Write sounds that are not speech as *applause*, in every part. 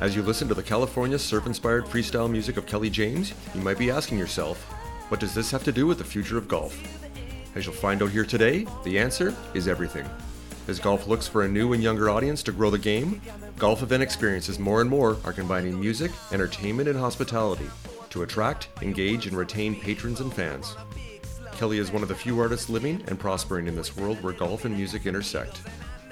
As you listen to the California surf inspired freestyle music of Kelley James, you might be asking yourself, what does this have to do with the future of golf? As you'll find out here today, the answer is everything. As golf looks for a new and younger audience to grow the game, golf event experiences more and more are combining music, entertainment, and hospitality to attract, engage, and retain patrons and fans. Kelley is one of the few artists living and prospering in this world where golf and music intersect.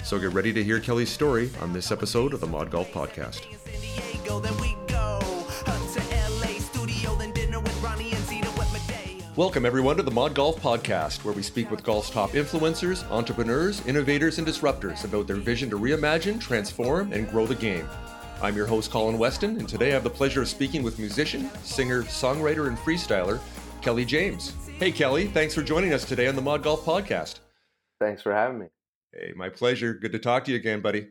So get ready to hear Kelley's story on this episode of the Mod Golf Podcast. San Diego, then we go. Up to LA studio, then dinner with Ronnie and Zeta with Medea. Welcome, everyone, to the Mod Golf Podcast, where we speak with golf's top influencers, entrepreneurs, innovators, and disruptors about their vision to reimagine, transform, and grow the game. I'm your host, Colin Weston, and today I have the pleasure of speaking with musician, singer, songwriter, and freestyler, Kelley James. Hey, Kelley, thanks for joining us today on the Mod Golf Podcast. Thanks for having me. Hey, my pleasure. Good to talk to you again, buddy.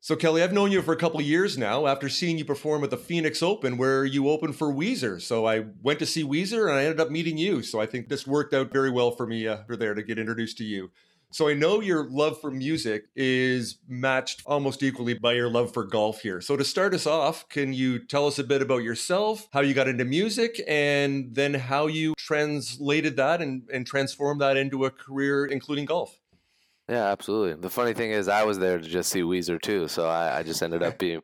So, Kelley, I've known you for a couple years now after seeing you perform at the Phoenix Open where you opened for Weezer. So, I went to see Weezer and I ended up meeting you. So, I think this worked out very well for me uh, there to get introduced to you. So, I know your love for music is matched almost equally by your love for golf here. So, to start us off, can you tell us a bit about yourself, how you got into music, and then how you translated that and, and transformed that into a career, including golf? Yeah, absolutely. The funny thing is, I was there to just see Weezer too, so I, I just ended up *laughs* being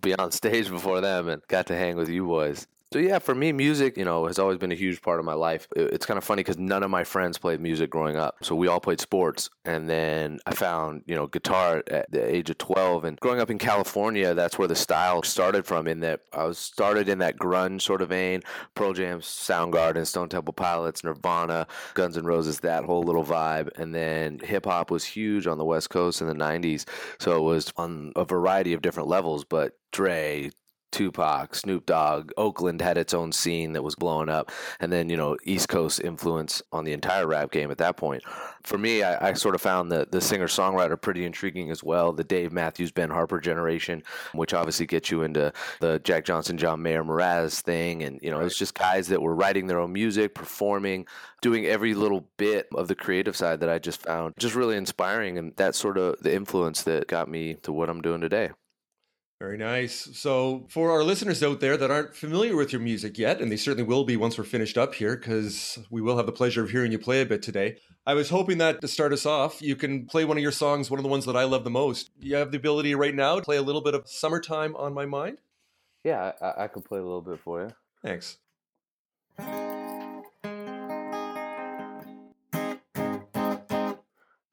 be on stage before them and got to hang with you boys. So yeah, for me, music, you know, has always been a huge part of my life. It's kind of funny because none of my friends played music growing up, so we all played sports. And then I found, you know, guitar at the age of twelve. And growing up in California, that's where the style started from. In that I was started in that grunge sort of vein, Pearl Jam, Soundgarden, Stone Temple Pilots, Nirvana, Guns N' Roses, that whole little vibe. And then hip hop was huge on the West Coast in the '90s, so it was on a variety of different levels. But Dre, Tupac, Snoop Dogg, Oakland had its own scene that was blowing up, and then you know East Coast influence on the entire rap game at that point. For me, I, I sort of found the the singer songwriter pretty intriguing as well. The Dave Matthews, Ben Harper generation, which obviously gets you into the Jack Johnson, John Mayer, Mraz thing, and you know it's just guys that were writing their own music, performing, doing every little bit of the creative side that I just found just really inspiring, and that sort of the influence that got me to what I'm doing today. Very nice. So, for our listeners out there that aren't familiar with your music yet, and they certainly will be once we're finished up here, because we will have the pleasure of hearing you play a bit today. I was hoping that to start us off, you can play one of your songs, one of the ones that I love the most. You have the ability right now to play a little bit of Summertime on My Mind? Yeah, I, I could play a little bit for you. Thanks.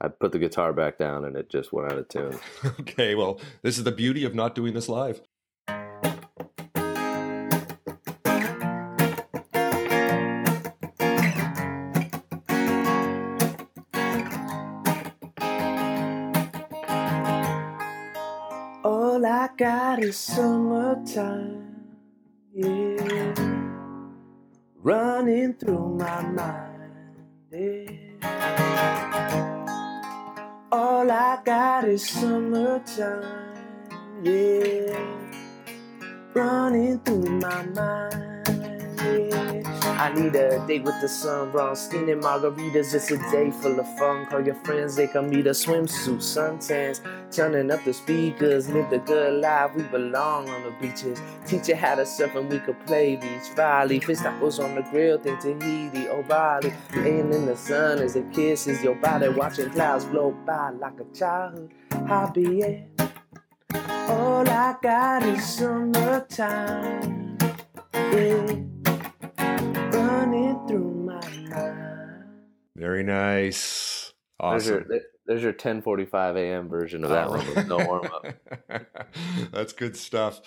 I put the guitar back down and it just went out of tune. *laughs* Okay, well, this is the beauty of not doing this live. All I got is summertime, yeah. Running through my mind, I got is summertime, yeah. Running through my mind. I need a date with the sun, brown skin and margaritas. It's a day full of fun. Call your friends, they come meet a swimsuit, suntans. Turning up the speakers, live the good life. We belong on the beaches. Teach you how to surf and we could play beach volley. Fish tacos on the grill, think Tahiti, Bali. Laying in the sun as it kisses your body, watching clouds blow by like a childhood hobby. Yeah. All I got is summertime. Yeah. Running through my mind. Very nice. There's your, Awesome. there's your 10:45 a.m. version of that one with no warm up. *laughs* That's good stuff.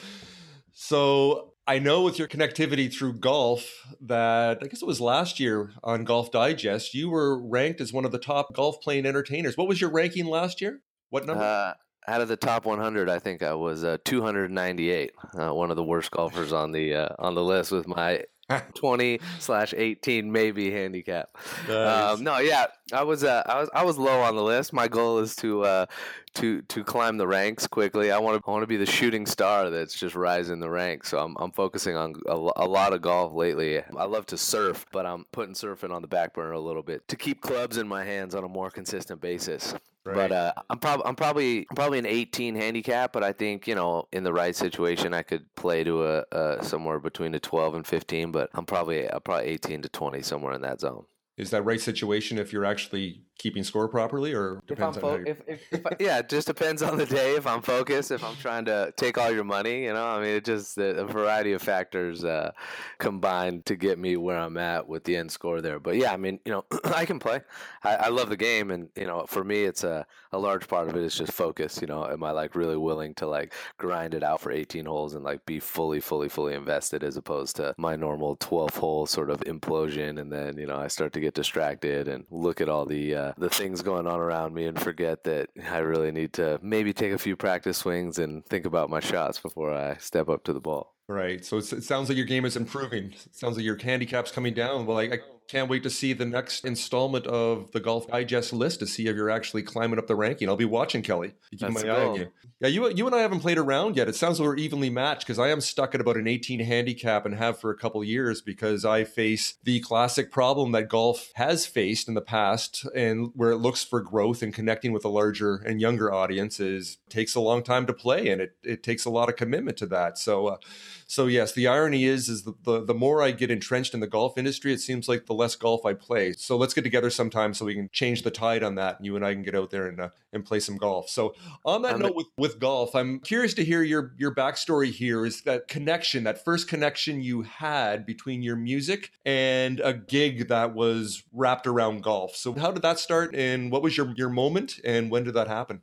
So I know with your connectivity through golf that I guess it was last year on Golf Digest, you were ranked as one of the top golf playing entertainers. What was your ranking last year? What number? Uh, out of the top 100, I think I was uh, 298. Uh, one of the worst golfers on the uh, on the list with my *laughs* 20 slash 18 maybe handicap. Nice. Um, no, yeah, I was uh, I was I was low on the list. My goal is to uh, to to climb the ranks quickly. I want to I want to be the shooting star that's just rising the ranks. So I'm I'm focusing on a, a lot of golf lately. I love to surf, but I'm putting surfing on the back burner a little bit to keep clubs in my hands on a more consistent basis. But uh, I'm probably I'm probably I'm probably an 18 handicap, but I think you know in the right situation I could play to a, a somewhere between a 12 and 15. But I'm probably I'm probably 18 to 20 somewhere in that zone. Is that right situation if you're actually keeping score properly, or If I'm depends on fo- how you- if, if, if I, *laughs* yeah, it just depends on the day. If I'm focused, if I'm trying to take all your money, you know, I mean, it just a variety of factors uh, combined to get me where I'm at with the end score there. But yeah, I mean, you know, *clears throat* I can play. I, I love the game, and you know, for me, it's a a large part of it is just focus. You know, am I like really willing to like grind it out for 18 holes and like be fully, fully, fully invested as opposed to my normal 12 hole sort of implosion, and then you know I start to get distracted and look at all the uh, the things going on around me and forget that I really need to maybe take a few practice swings and think about my shots before I step up to the ball. Right. So it sounds like your game is improving. It sounds like your handicap's coming down. Well, I, I can't wait to see the next installment of the Golf Digest list to see if you're actually climbing up the ranking. I'll be watching Kelley. That's my eye on you. Yeah, you you and I haven't played around yet. It sounds like we're evenly matched because I am stuck at about an 18 handicap and have for a couple years because I face the classic problem that golf has faced in the past and where it looks for growth and connecting with a larger and younger audience is takes a long time to play and it, it takes a lot of commitment to that. So uh, so yes, the irony is is the, the the more I get entrenched in the golf industry, it seems like the less golf I play. So let's get together sometime so we can change the tide on that, and you and I can get out there and uh, and play some golf. So on that I'm note, with with golf, I'm curious to hear your your backstory here. Is that connection, that first connection you had between your music and a gig that was wrapped around golf? So how did that start, and what was your your moment, and when did that happen?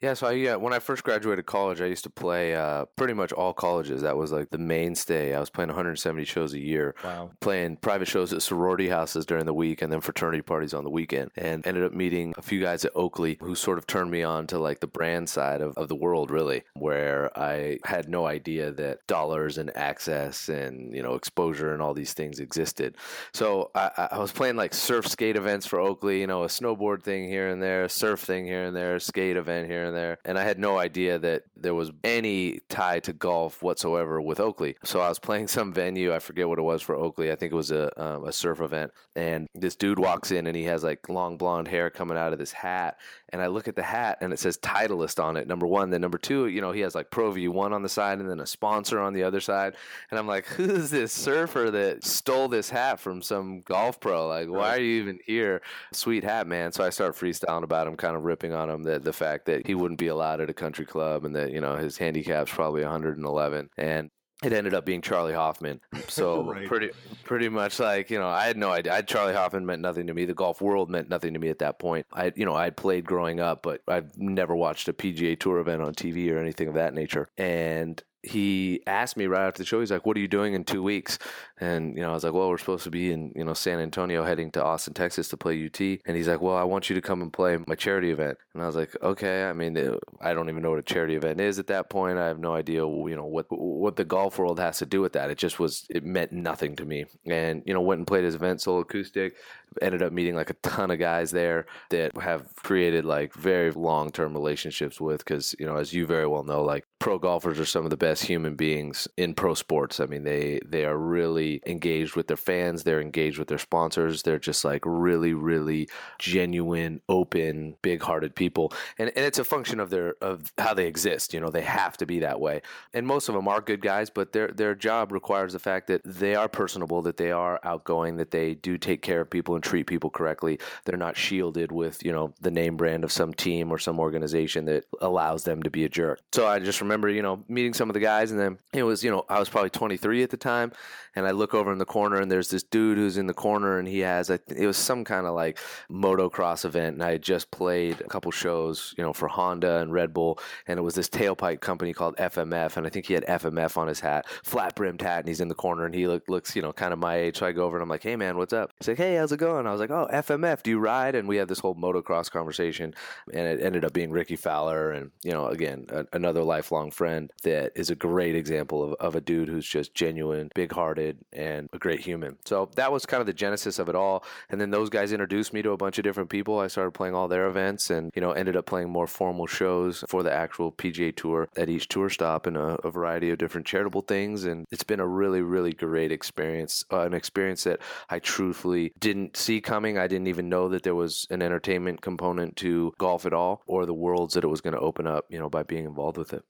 Yeah, so I, yeah, when I first graduated college, I used to play uh, pretty much all colleges. That was like the mainstay. I was playing 170 shows a year. Wow. playing private shows at sorority houses during the week and then fraternity parties on the weekend and ended up meeting a few guys at Oakley who sort of turned me on to like the brand side of, of the world really where I had no idea that dollars and access and you know exposure and all these things existed so I, I- was playing like surf skate events for Oakley you know a snowboard thing here and there a surf thing here and there a skate event here and there and I had no idea that there was any tie to golf whatsoever with Oakley. So I was playing *laughs* some venue I forget what it was for Oakley I think it was a um, a surf event and this dude walks in and he has like long blonde hair coming out of this hat and I look at the hat and it says Titleist on it number one. Then number two you know he has like Pro V1 on the side and then a sponsor on the other side. And I'm like who's this surfer that stole this hat from some golf pro? Like why are you even here? Sweet hat man. So I start freestyling about him kind of ripping on him that the fact that he wouldn't be allowed at a country club and that you know his handicap's probably 111 and it ended up being Charley Hoffman. So *laughs* Right. pretty pretty much like, you know, I had no idea. I, Charley Hoffman meant nothing to me. The golf world meant nothing to me at that point. I you know, I had played growing up, but I've never watched a PGA tour event on TV or anything of that nature. And he asked me right after the show, he's like, What are you doing in two weeks? And, you know, I was like, Well, we're supposed to be in, you know, San Antonio heading to Austin, Texas to play UT. And he's like, Well, I want you to come and play my charity event. And I was like, Okay. I mean, I don't even know what a charity event is at that point. I have no idea, you know, what what the golf world has to do with that. It just was, it meant nothing to me. And, you know, went and played his event, solo Acoustic, ended up meeting like a ton of guys there that have created like very long term relationships with because you know as you very well know like pro golfers are some of the best human beings in pro sports. I mean they they are really engaged with their fans. They're engaged with their sponsors. They're just like really really genuine open big hearted people. And, and it's a function of their of how they exist. You know they have to be that way. And most of them are good guys but their their job requires the fact that they are personable that they are outgoing that they do take care of people and treat people correctly. They're not shielded with you know the name brand of some team or some organization that allows them to be a jerk. So i just remember you know meeting some of the guys and then it was you know i was probably 23 at the time and i look over in the corner and there's this dude who's in the corner and he has th- it was some kind of like motocross event and i had just played a couple shows you know for honda and red bull and it was this tailpipe company called fmf and i think he had fmf on his hat flat brimmed hat and he's in the corner and he look, looks you know kind of my age. So i go over and i'm like hey man what's up? He's like hey how's it going i was like oh fmf do you ride and we had this whole motocross conversation and it ended up being rickie fowler and you know again a, another lifelong friend that is is a great example of, of a dude who's just genuine, big hearted, and a great human. So that was kind of the genesis of it all. And then those guys introduced me to a bunch of different people. I started playing all their events and, you know, ended up playing more formal shows for the actual PGA Tour at each tour stop and a, a variety of different charitable things. And it's been a really, really great experience, uh, an experience that I truthfully didn't see coming. I didn't even know that there was an entertainment component to golf at all or the worlds that it was going to open up, you know, by being involved with it.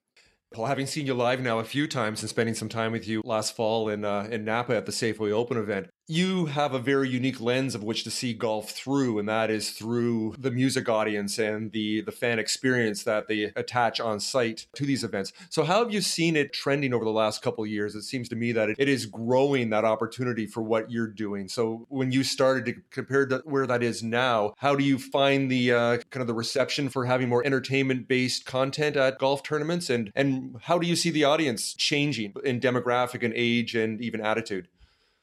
Paul, having seen you live now a few times and spending some time with you last fall in uh, in Napa at the Safeway Open event, you have a very unique lens of which to see golf through, and that is through the music audience and the the fan experience that they attach on site to these events. So, how have you seen it trending over the last couple of years? It seems to me that it is growing that opportunity for what you're doing. So, when you started to compare to where that is now, how do you find the uh, kind of the reception for having more entertainment based content at golf tournaments, and and how do you see the audience changing in demographic and age and even attitude?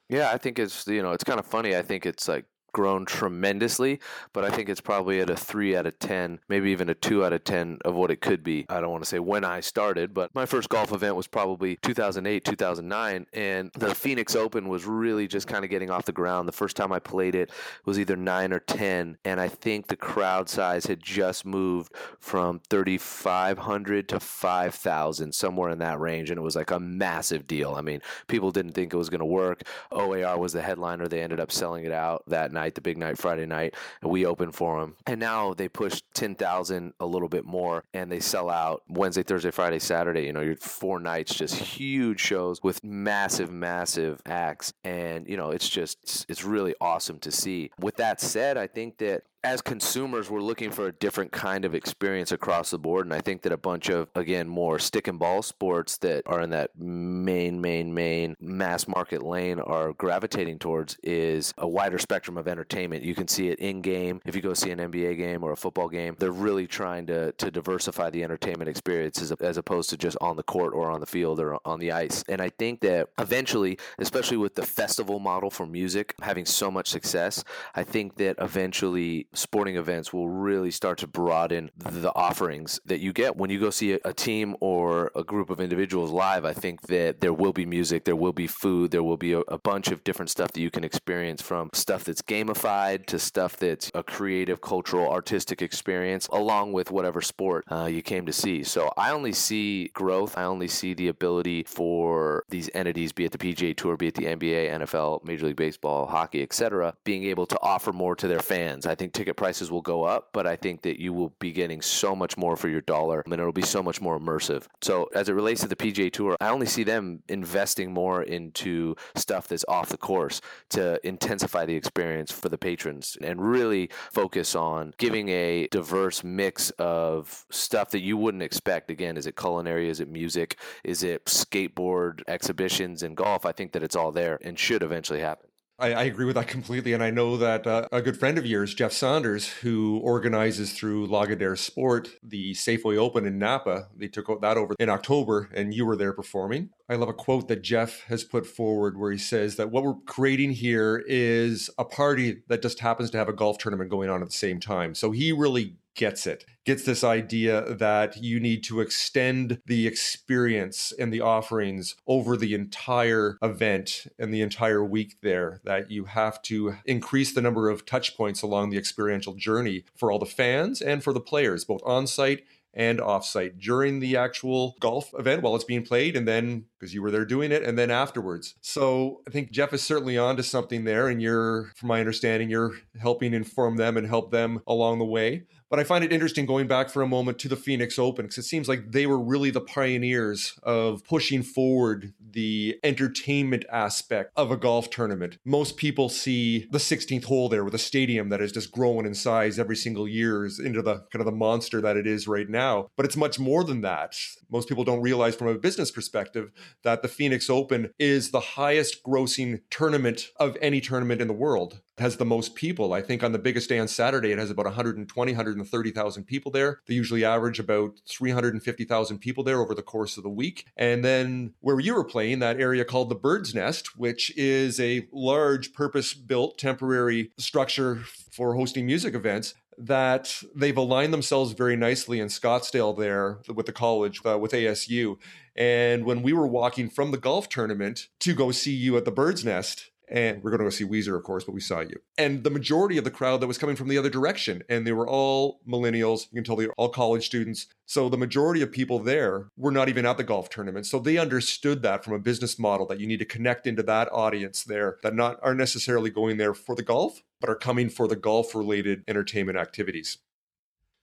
Yeah, I think it's you know it's kind of funny. I think it's like grown tremendously, but I think it's probably at a three out of 10, maybe even a two out of 10 of what it could be. I don't want to say when I started, but my first golf event was probably 2008, 2009, and the Phoenix Open was really just kind of getting off the ground. The first time I played it was either nine or 10, and I think the crowd size had just moved from 3,500 to 5,000, somewhere in that range, and it was like a massive deal. I mean, people didn't think it was going to work. OAR was the headliner. They ended up selling it out that night night, the big night Friday night, and we open for them. And now they push 10,000 a little bit more and they sell out Wednesday, Thursday, Friday, Saturday. You know, you're four nights, just huge shows with massive, massive acts. And, you know, it's just, it's really awesome to see. With that said, I think that as consumers, we're looking for a different kind of experience across the board. And I think that a bunch of, again, more stick and ball sports that are in that main, main, main mass market lane are gravitating towards is a wider spectrum of entertainment. You can see it in game. If you go see an NBA game or a football game, they're really trying to, to diversify the entertainment experience as, as opposed to just on the court or on the field or on the ice. And I think that eventually, especially with the festival model for music having so much success, I think that eventually sporting events will really start to broaden the offerings that you get when you go see a, team or a group of individuals live. I think that there will be music, there will be food, there will be a, a bunch of different stuff that you can experience from stuff that's gamified to stuff that's a creative, cultural, artistic experience, along with whatever sport uh, you came to see. So I only see growth. I only see the ability for these entities, be it the PGA Tour, be it the NBA, NFL, Major League Baseball, hockey, etc., being able to offer more to their fans. I think ticket prices will go up, but I think that you will be getting so much more for your dollar and it'll be so much more immersive. So, as it relates to the PGA Tour, I only see them investing more into stuff that's off the course to intensify the experience for the patrons and really focus on giving a diverse mix of stuff that you wouldn't expect. Again, is it culinary? Is it music? Is it skateboard exhibitions and golf? I think that it's all there and should eventually happen. I, I, agree with that completely. And I know that uh, a good friend of yours, Jeff Saunders, who organizes through Lagardère Sport the Safeway Open in Napa, they took that over in October and you were there performing. I love a quote that Jeff has put forward where he says that what we're creating here is a party that just happens to have a golf tournament going on at the same time. So he really gets it, gets this idea that you need to extend the experience and the offerings over the entire event and the entire week there, that you have to increase the number of touch points along the experiential journey for all the fans and for the players, both on site and offsite during the actual golf event while it's being played, and then because you were there doing it, and then afterwards. So I think Jeff is certainly on to something there, and you're, from my understanding, you're helping inform them and help them along the way. But I find it interesting going back for a moment to the Phoenix Open because it seems like they were really the pioneers of pushing forward the entertainment aspect of a golf tournament. Most people see the 16th hole there with a stadium that is just growing in size every single year into the kind of the monster that it is right now. But it's much more than that. Most people don't realize from a business perspective that the Phoenix Open is the highest grossing tournament of any tournament in the world has the most people. I think on the biggest day on Saturday, it has about 120, 130,000 people there. They usually average about 350,000 people there over the course of the week. And then where you were playing, that area called the Bird's Nest, which is a large purpose built temporary structure for hosting music events that they've aligned themselves very nicely in Scottsdale there with the college, uh, with ASU. And when we were walking from the golf tournament to go see you at the Bird's Nest, and we're going to go see Weezer, of course, but we saw you. And the majority of the crowd that was coming from the other direction, and they were all millennials. You can tell they were all college students. So the majority of people there were not even at the golf tournament. So they understood that from a business model that you need to connect into that audience there that not are necessarily going there for the golf, but are coming for the golf related entertainment activities.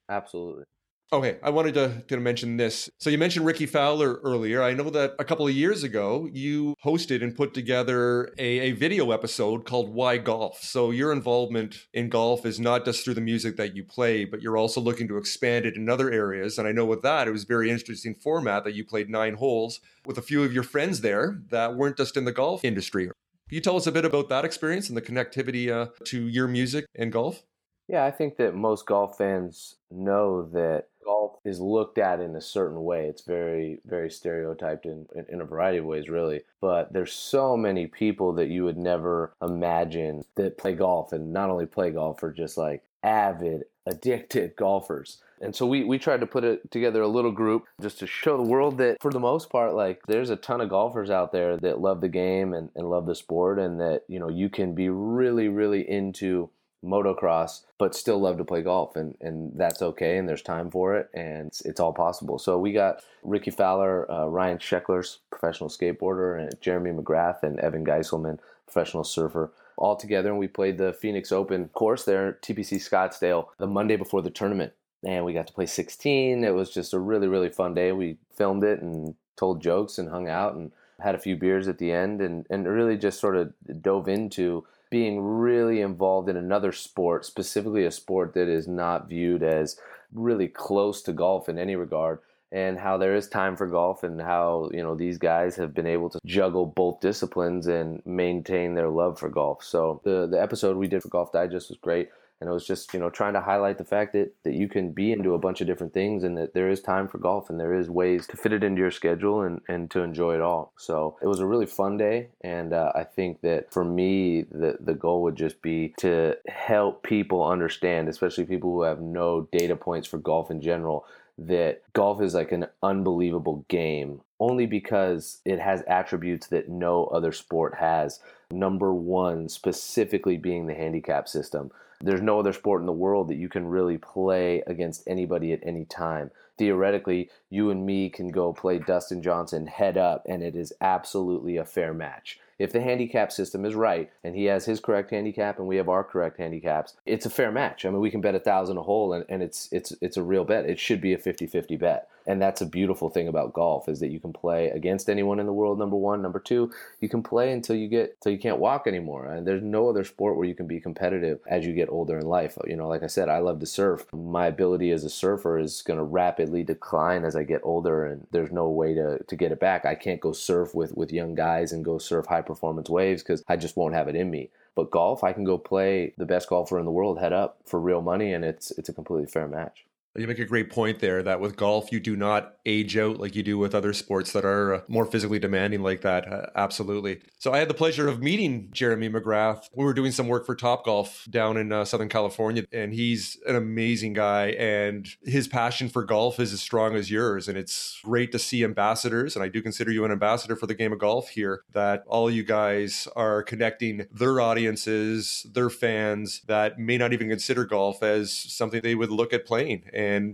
Absolutely. Okay, I wanted to, to mention this. So you mentioned Rickie Fowler earlier. I know that a couple of years ago you hosted and put together a, a video episode called Why Golf. So your involvement in golf is not just through the music that you play, but you're also looking to expand it in other areas. And I know with that, it was very interesting format that you played nine holes with a few of your friends there that weren't just in the golf industry. Can you tell us a bit about that experience and the connectivity uh, to your music and golf? Yeah, I think that most golf fans know that golf is looked at in a certain way. It's very, very stereotyped in, in, in, a variety of ways, really. But there's so many people that you would never imagine that play golf and not only play golf, are just like avid, addicted *laughs* golfers. And so we, we tried to put it together a little group just to show the world that for the most part, like there's a ton of golfers out there that love the game and, and love the sport and that, you know, you can be really, really into motocross, but still love to play golf, and and that's okay, and there's time for it, and it's, it's all possible. So we got Rickie Fowler, uh, Ryan Sheckler's professional skateboarder, and Jeremy McGrath and Evan Geiselman, professional surfer, all together, and we played the Phoenix Open course there, TPC Scottsdale, the Monday before the tournament, and we got to play 16. It was just a really really fun day. We filmed it and told jokes and hung out and had a few beers at the end, and and really just sort of dove into being really involved in another sport, specifically a sport that is not viewed as really close to golf in any regard and how there is time for golf and how you know these guys have been able to juggle both disciplines and maintain their love for golf. So the the episode we did for golf digest was great and it was just you know trying to highlight the fact that that you can be into a bunch of different things and that there is time for golf and there is ways to fit it into your schedule and and to enjoy it all so it was a really fun day and uh, i think that for me the the goal would just be to help people understand especially people who have no data points for golf in general that golf is like an unbelievable game only because it has attributes that no other sport has. Number one, specifically being the handicap system. There's no other sport in the world that you can really play against anybody at any time. Theoretically, you and me can go play Dustin Johnson head up, and it is absolutely a fair match if the handicap system is right and he has his correct handicap and we have our correct handicaps, it's a fair match. I mean, we can bet a thousand a hole and, and it's it's it's a real bet. It should be a 50-50 bet. And that's a beautiful thing about golf is that you can play against anyone in the world. Number one, number two, you can play until you get until you can't walk anymore. And there's no other sport where you can be competitive as you get older in life. You know, like I said, I love to surf. My ability as a surfer is going to rapidly decline as I get older, and there's no way to to get it back. I can't go surf with with young guys and go surf high performance waves because I just won't have it in me. But golf, I can go play the best golfer in the world head up for real money, and it's it's a completely fair match. You make a great point there that with golf, you do not age out like you do with other sports that are uh, more physically demanding like that. Uh, absolutely. So I had the pleasure of meeting Jeremy McGrath. We were doing some work for Top Golf down in uh, Southern California, and he's an amazing guy. And his passion for golf is as strong as yours. And it's great to see ambassadors, and I do consider you an ambassador for the game of golf here, that all you guys are connecting their audiences, their fans that may not even consider golf as something they would look at playing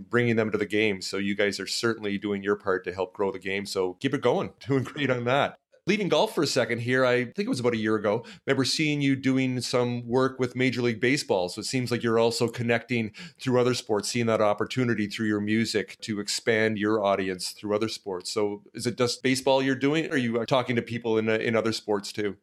bringing them to the game. So you guys are certainly doing your part to help grow the game. So keep it going. *laughs* Doing great on that. Leaving golf for a second here, I think it was about a year ago. Remember seeing you doing some work with Major League Baseball. So it seems like you're also connecting through other sports, seeing that opportunity through your music to expand your audience through other sports. So is it just baseball you're doing, or are you uh, talking to people in uh, in other sports too?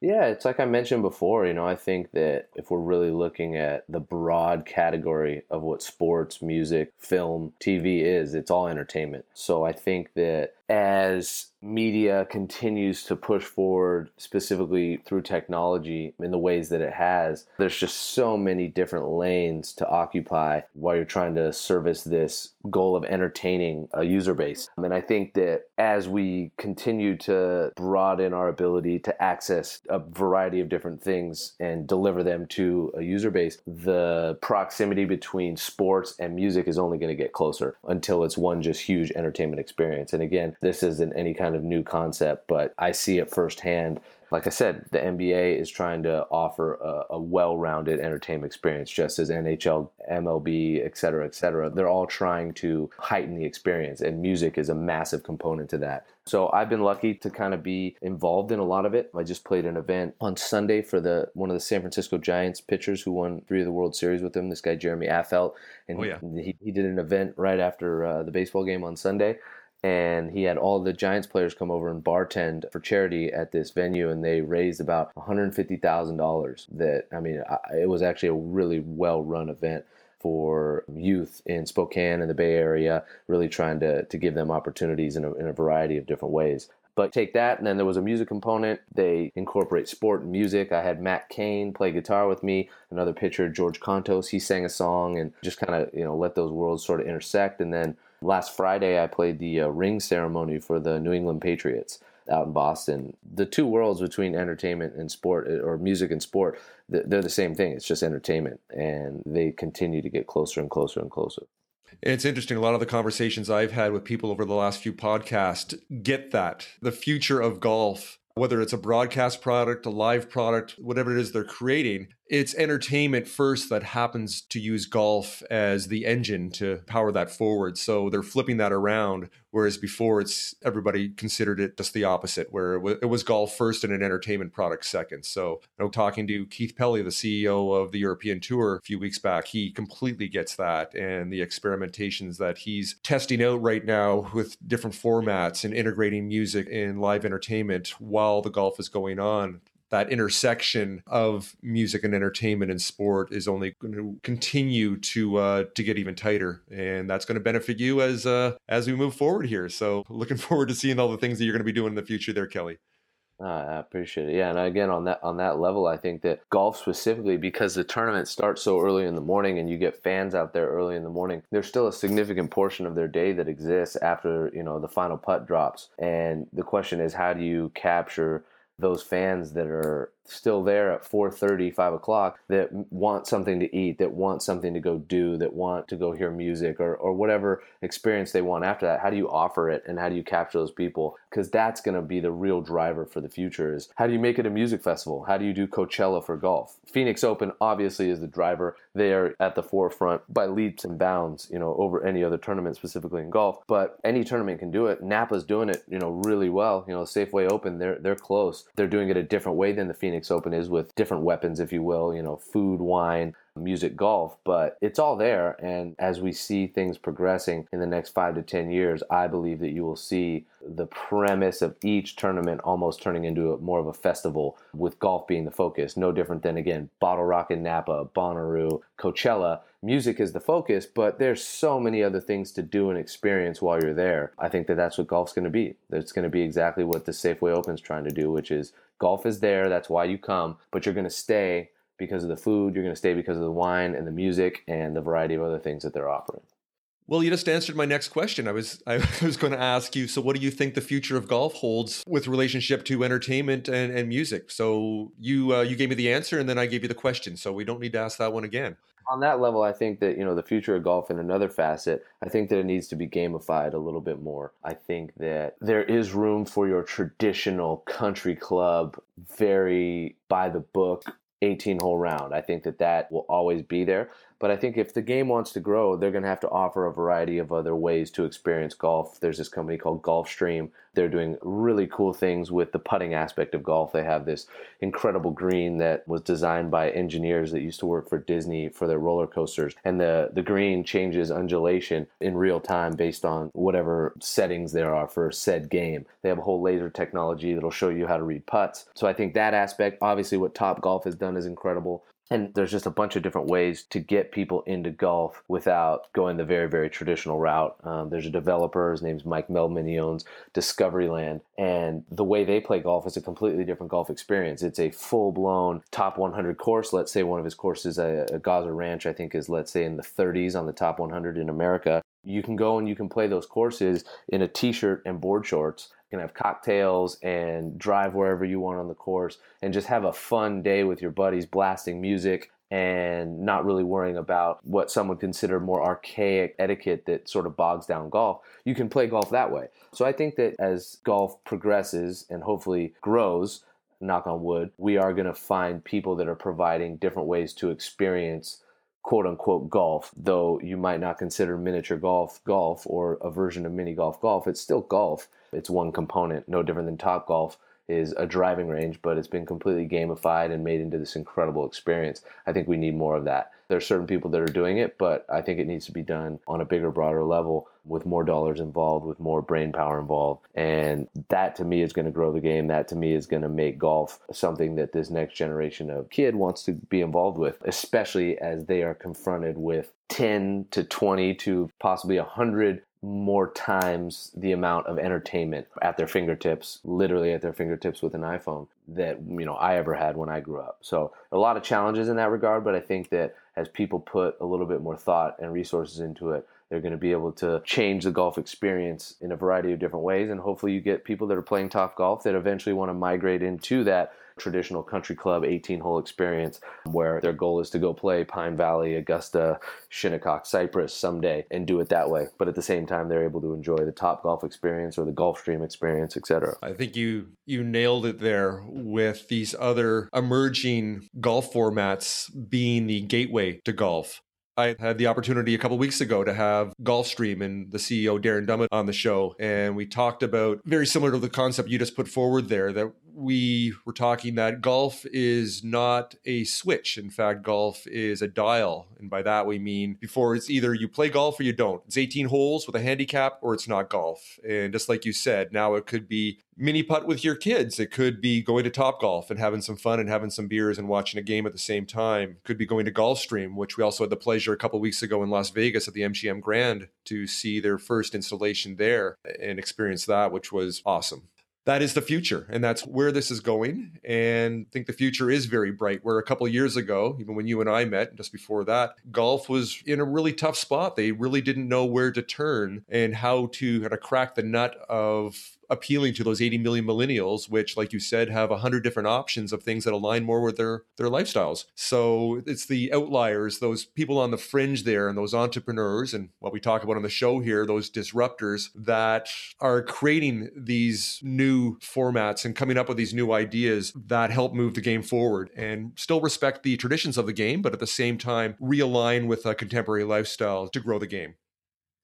Yeah, it's like I mentioned before, you know, I think that if we're really looking at the broad category of what sports, music, film, TV is, it's all entertainment. So I think that as media continues to push forward, specifically through technology in the ways that it has, there's just so many different lanes to occupy while you're trying to service this goal of entertaining a user base. And I think that as we continue to broaden our ability to access a variety of different things and deliver them to a user base, the proximity between sports and music is only going to get closer until it's one just huge entertainment experience. And again, this isn't any kind of new concept, but I see it firsthand. Like I said, the NBA is trying to offer a, a well rounded entertainment experience, just as NHL, MLB, et cetera, et cetera. They're all trying to heighten the experience, and music is a massive component to that. So I've been lucky to kind of be involved in a lot of it. I just played an event on Sunday for the one of the San Francisco Giants pitchers who won three of the World Series with him. This guy Jeremy Affeldt, and Oh, yeah. he, he did an event right after uh, the baseball game on Sunday and he had all the Giants players come over and bartend for charity at this venue, and they raised about one hundred fifty thousand dollars. That I mean, I, it was actually a really well run event for youth in Spokane and the Bay Area, really trying to to give them opportunities in a, in a variety of different ways. But take that, and then there was a music component. They incorporate sport and music. I had Matt Cain play guitar with me, another pitcher, George Kontos. He sang a song and just kind of you know let those worlds sort of intersect. And then last Friday, I played the uh, ring ceremony for the New England Patriots out in Boston. The two worlds between entertainment and sport, uh, or music and sport, they're the same thing. It's just entertainment, and they continue to get closer and closer and closer. It's interesting. A lot of the conversations I've had with people over the last few podcasts get that. The future of golf, whether it's a broadcast product, a live product, whatever it is they're creating, it's entertainment first that happens to use golf as the engine to power that forward. So they're flipping that around. Whereas before, it's everybody considered it just the opposite, where it wa- it was golf first and an entertainment product second. So, know, talking to Keith Pelley, the CEO of the European Tour, a few weeks back, he completely gets that and the experimentations that he's testing out right now with different formats and integrating music and live entertainment while the golf is going on that intersection of music and entertainment and sport is only going to continue to uh, to get even tighter, and that's going to benefit you as uh, as we move forward here. So, looking *laughs* forward to seeing all the things that you're going to be doing in the future, there, Kelley. Uh, I appreciate it. Yeah, and again on that on that level, I think that golf specifically, because the tournament starts so early in the morning and you get fans out there early in the morning, there's still a significant portion of their day that exists after you know the final putt drops. And the question is, how do you capture those fans that are still there at 4.30 5 o'clock that want something to eat that want something to go do that want to go hear music or, or whatever experience they want after that how do you offer it and how do you capture those people? Because that's going to be the real driver for the future is how do you make it a music festival? How do you do coachella for golf? Phoenix open obviously is the driver. They are at the forefront by leaps and bounds you know over any other tournament specifically in golf but any tournament can do it. Napa's doing it you know really well you know safeway open they're they're close. They're doing it a different way than the phoenix Open is with different weapons, if you will, you know, food, wine, music, golf, but it's all there. And as we see things progressing in the next five to 10 years, I believe that you will see the premise of each tournament almost turning into a, more of a festival with golf being the focus. No different than, again, BottleRock Napa, Bonnaroo, Coachella. Music is the focus, but there's so many other things to do and experience while you're there. I think that that's what golf's going to be. That's going to be exactly what the Safeway Open's trying to do, which is golf is there. That's why you come, but you're going to stay because of the food. You're going to stay because of the wine and the music and the variety of other things that they're offering. Well, you just answered my next question. I was I *laughs* was going to ask you. So, what do you think the future of golf holds with relationship to entertainment and, and music? So, you uh, you gave me the answer, and then I gave you the question. So, we don't need to ask that one again. On that level, I think that you know the future of golf in another facet. I think that it needs to be gamified a little bit more. I think that there is room for your traditional country club, very by the book 18 hole round. I think that that will always be there. But I think if the game wants to grow, they're going to have to offer a variety of other ways to experience golf. There's this company called Golfstream. They're doing really cool things with the putting aspect of golf. They have this incredible green that was designed by engineers that used to work for Disney for their roller coasters. And the, the green changes undulation in real time based on whatever settings there are for said game. They have a whole laser technology that'll show you how to read putts. So I think that aspect, obviously, what Top Golf has done is incredible And there's just a bunch of different ways to get people into golf without going the very, very traditional route. Um, there's a developer, his name's Mike Meldman, he owns Discovery Land. And the way they play golf is a completely different golf experience. It's a full blown top 100 course. Let's say one of his courses, a, a Gozzer Ranch, I think is, let's say, in the 30s on the top 100 in America. You can go and you can play those courses in a t shirt and board shorts you can have cocktails and drive wherever you want on the course and just have a fun day with your buddies blasting music and not really worrying about what some would consider more archaic etiquette that sort of bogs down golf. You can play golf that way. So I think that as golf progresses and hopefully grows, knock on wood, we are going to find people that are providing different ways to experience quote unquote golf, though you might not consider miniature golf golf or a version of mini golf golf, it's still golf. It's one component, no different than Top Golf is a driving range, but it's been completely gamified and made into this incredible experience. I think we need more of that. There are certain people that are doing it, but I think it needs to be done on a bigger, broader level with more dollars involved, with more brain power involved. And that to me is going to grow the game. That to me is going to make golf something that this next generation of kid wants to be involved with, especially as they are confronted with 10 to 20 to possibly 100 more times the amount of entertainment at their fingertips, literally at their fingertips with an iPhone that you know I ever had when I grew up. So a lot of challenges in that regard, but I think that as people put a little bit more thought and resources into it, they're going to be able to change the golf experience in a variety of different ways and hopefully you get people that are playing top golf that eventually want to migrate into that traditional country club 18 hole experience where their goal is to go play Pine Valley, Augusta, Shinnecock, Cypress someday and do it that way. But at the same time, they're able to enjoy the top golf experience or the Golfstream experience, etc. I think you you nailed it there with these other emerging golf formats being the gateway to golf. I had the opportunity a couple weeks ago to have Golfstream and the CEO Darren Dummett on the show, and we talked about very similar to the concept you just put forward there that we were talking that golf is not a switch. In fact, golf is a dial. And by that, we mean before it's either you play golf or you don't. It's 18 holes with a handicap or it's not golf. And just like you said, now it could be mini putt with your kids. It could be going to Top Golf and having some fun and having some beers and watching a game at the same time. Could be going to Golfstream, which we also had the pleasure a couple weeks ago in Las Vegas at the MGM Grand to see their first installation there and experience that, which was awesome that is the future and that's where this is going and i think the future is very bright where a couple years ago even when you and i met just before that golf was in a really tough spot. They really didn't know where to turn and how to kind of crack the nut of appealing to those 80 million millennials which like you said have 100 different options of things that align more with their their lifestyles. So it's the outliers those people on the fringe there and those entrepreneurs and what we talk about on the show here those disruptors that are creating these new formats and coming up with these new ideas that help move the game forward and still respect the traditions of the game but at the same time realign with a contemporary lifestyle to grow the game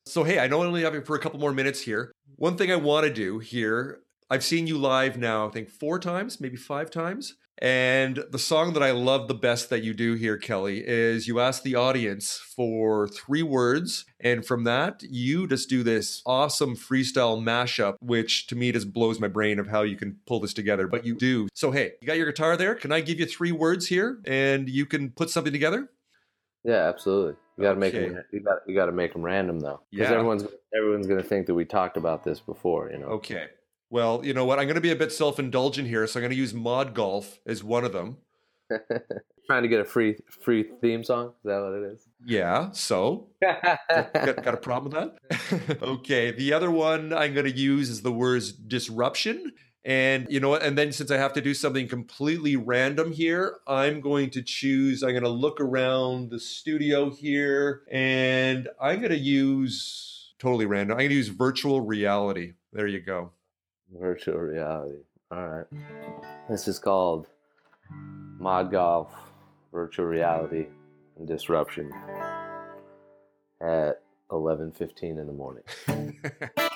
so, hey, I know I only have you for a couple more minutes here. One thing I want to do here, I've seen you live now, I think four times, maybe five times. And the song that I love the best that you do here, Kelley, is you ask the audience for three words. And from that, you just do this awesome freestyle mashup, which to me just blows my brain of how you can pull this together. But you do. So, hey, you got your guitar there? Can I give you three words here and you can put something together? Yeah, absolutely. You got to oh, make them. You got you got to make them random though, because Yeah. everyone's everyone's going to think that we talked about this before. You know. Okay. Well, you know what? I'm going to be a bit self indulgent here. So I'm going to use Mod Golf as one of them. *laughs* Trying to get a free free theme song. Is that what it is? Yeah. So got, got a problem with that? *laughs* okay. The other one I'm going to use is the words disruption. And you know what? And then since I have to do something completely random here, I'm going to choose, I'm going to look around the studio here and I'm going to use totally random. I'm going to use virtual reality. There you go. Virtual reality. All right. This is called Mod Golf Virtual Reality and Disruption at 11:15 in the morning. *laughs*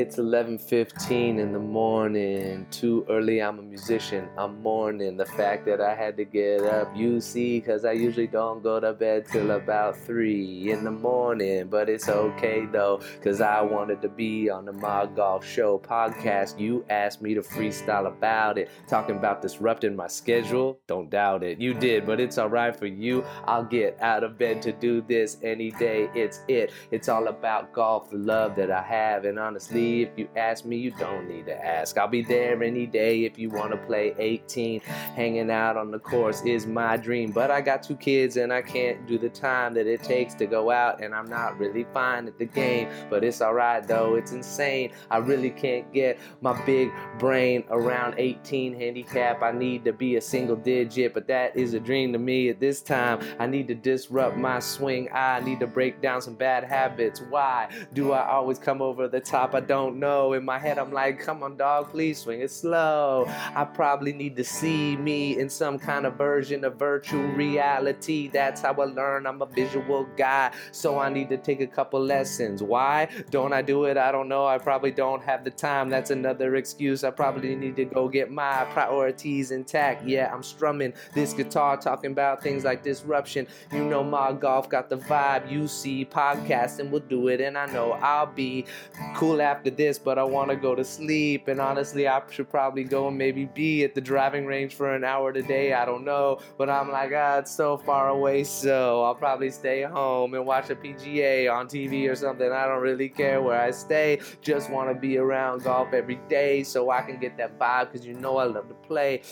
It's 11:15 in the morning. Too early. I'm a musician. I'm mourning the fact that I had to get up. You see, cause I usually don't go to bed till about three in the morning. But it's okay though, cause I wanted to be on the Mod Golf Show podcast. You asked me to freestyle about it, talking about disrupting my schedule. Don't doubt it. You did, but it's alright for you. I'll get out of bed to do this any day. It's it. It's all about golf, the love that I have, and honestly if you ask me, you don't need to ask. I'll be there any day if you want to play 18. Hanging out on the course is my dream, but I got two kids and I can't do the time that it takes to go out, and I'm not really fine at the game. But it's alright though, it's insane. I really can't get my big brain around 18 handicap. I need to be a single digit, but that is a dream to me at this time. I need to disrupt my swing. I need to break down some bad habits. Why do I always come over the top? I don't know. In my head, I'm like, come on, dog, please swing it slow. I probably need to see me in some kind of version of virtual reality. That's how I learn. I'm a visual guy, so I need to take a couple lessons. Why don't I do it? I don't know. I probably don't have the time. That's another excuse. I probably need to go get my priorities intact. Yeah, I'm strumming this guitar, talking about things like disruption. You know, my golf got the vibe. You see, podcasting will do it, and I know I'll be cool after this, but I want to go to sleep. And honestly, I should probably go and maybe be at the driving range for an hour today. I don't know, but I'm like, ah, it's so far away, so I'll probably stay home and watch a PGA on TV or something. I don't really care where I stay. Just want to be around golf every day so I can get that vibe because you know I love to play.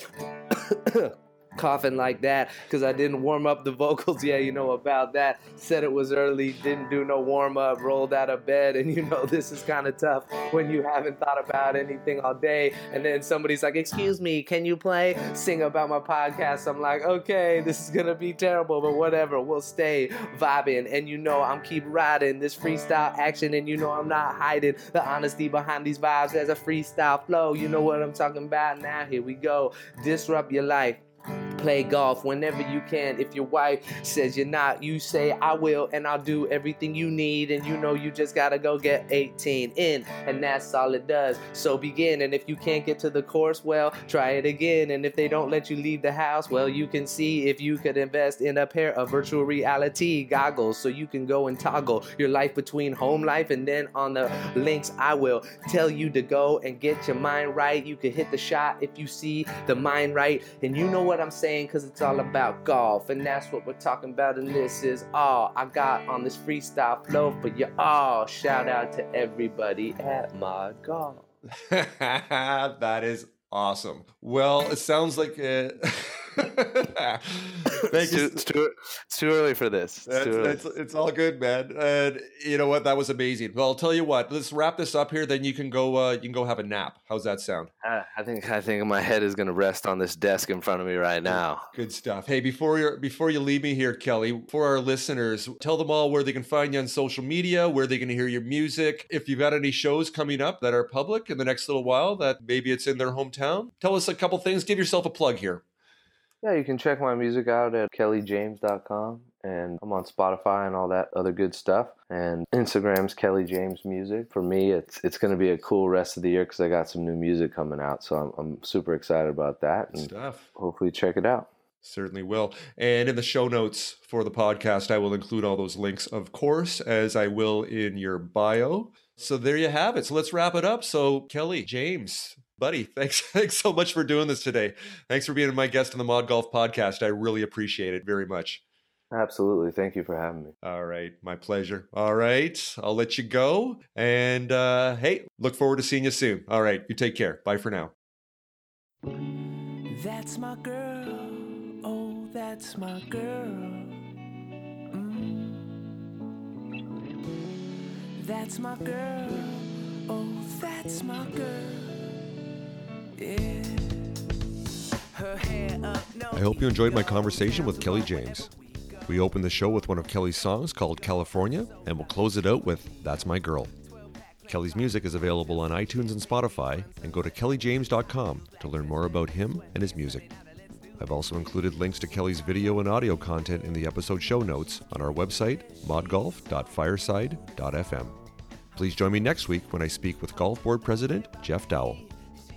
*coughs* coughing like that because I didn't warm up the vocals. Yeah, you know about that. Said it was early, didn't do no warm up, rolled out of bed, and you know *laughs* this is kind of tough when you haven't thought about anything all day. And then somebody's like, "Excuse me, can you play sing about my podcast?" I'm like, "Okay, this is gonna be terrible, but whatever. We'll stay vibing." And you know I'm keep riding this freestyle action, and you know I'm not hiding the honesty behind these vibes as a freestyle flow. You know what I'm talking about? Now here we go. Disrupt your life play golf whenever you can. If your wife says you're not, you say, I will, and I'll do everything you need. And you know, you just gotta go get 18 in, and that's all it does. So begin. And if you can't get to the course, well, try it again. And if they don't let you leave the house, well, you can see if you could invest in a pair of virtual reality goggles so you can go and toggle your life between home life and then on the links, I will tell you to go and get your mind right. You can hit the shot if you see the mind right. And you know what I'm saying because it's all about golf. And that's what we're talking about. And this is all I got on this freestyle flow for you all. Shout out to everybody at Mod Golf. *laughs* that is awesome. Well, it sounds like it. *laughs* *laughs* Thank you. it's, too, it's too early for this. It's That's, too early. that's, it's all good, man. And you know what? That was amazing. Well, I'll tell you what. Let's wrap this up here. Then you can go. Uh, you can go have a nap. How's that sound? Ah, I think I think my head is gonna rest on this desk in front of me right now. Good stuff. Hey, before you before you leave me here, Kelley, for our listeners, tell them all where they can find you on social media, where they can hear your music. If you've got any shows coming up that are public in the next little while, that maybe it's in their hometown. Tell us a couple things. Give yourself a plug here. Yeah, you can check my music out at kelleyjames.com and I'm on Spotify and all that other good stuff. And Instagram's Kelley James Music. For me, it's it's going to be a cool rest of the year because I got some new music coming out, so I'm, I'm super excited about that. And Stuff. hopefully, check it out. Certainly will. And in the show notes for the podcast, I will include all those links, of course, as I will in your bio. So there you have it. So let's wrap it up. So Kelley, James, buddy, thanks, *laughs* thanks so much for doing this today. Thanks for being my guest on the Mod Golf Podcast. I really appreciate it very much. Absolutely. Thank you for having me. All right, my pleasure. All right, I'll let you go. And uh, hey, look forward to seeing you soon. All right, you take care. Bye for now. That's my girl. Oh, that's my girl. Mm. That's my girl. Oh, that's my girl. I hope you enjoyed my conversation with Kelley James. We opened the show with one of Kelley's songs called California, and we'll close it out with That's My Girl. Kelley's music is available on iTunes and Spotify, and go to kelleyjames.com to learn more about him and his music. I've also included links to Kelley's video and audio content in the episode show notes on our website, modgolf.fireside.fm. Please join me next week when I speak with Golf Board President Jeff Dowell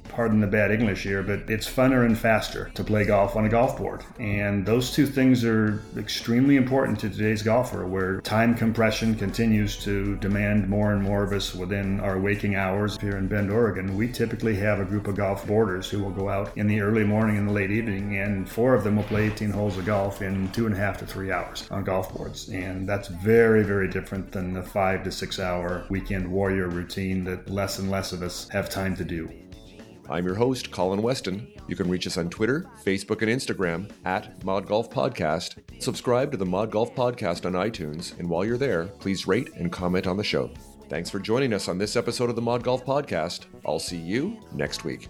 pardon the bad English here, but it's funner and faster to play golf on a golf board. And those two things are extremely important to today's golfer, where time compression continues to demand more and more of us within our waking hours. Here in Bend, Oregon, we typically have a group of golf boarders who will go out in the early morning and the late evening, and four of them will play 18 holes of golf in two and a half to three hours on golf boards. And that's very, very different than the five to six hour weekend warrior routine that less and less of us have time to do. I'm your host, Colin Weston. You can reach us on Twitter, Facebook, and Instagram at Mod Golf Podcast. Subscribe to the Mod Golf Podcast on iTunes, and while you're there, please rate and comment on the show. Thanks for joining us on this episode of the Mod Golf Podcast. I'll see you next week.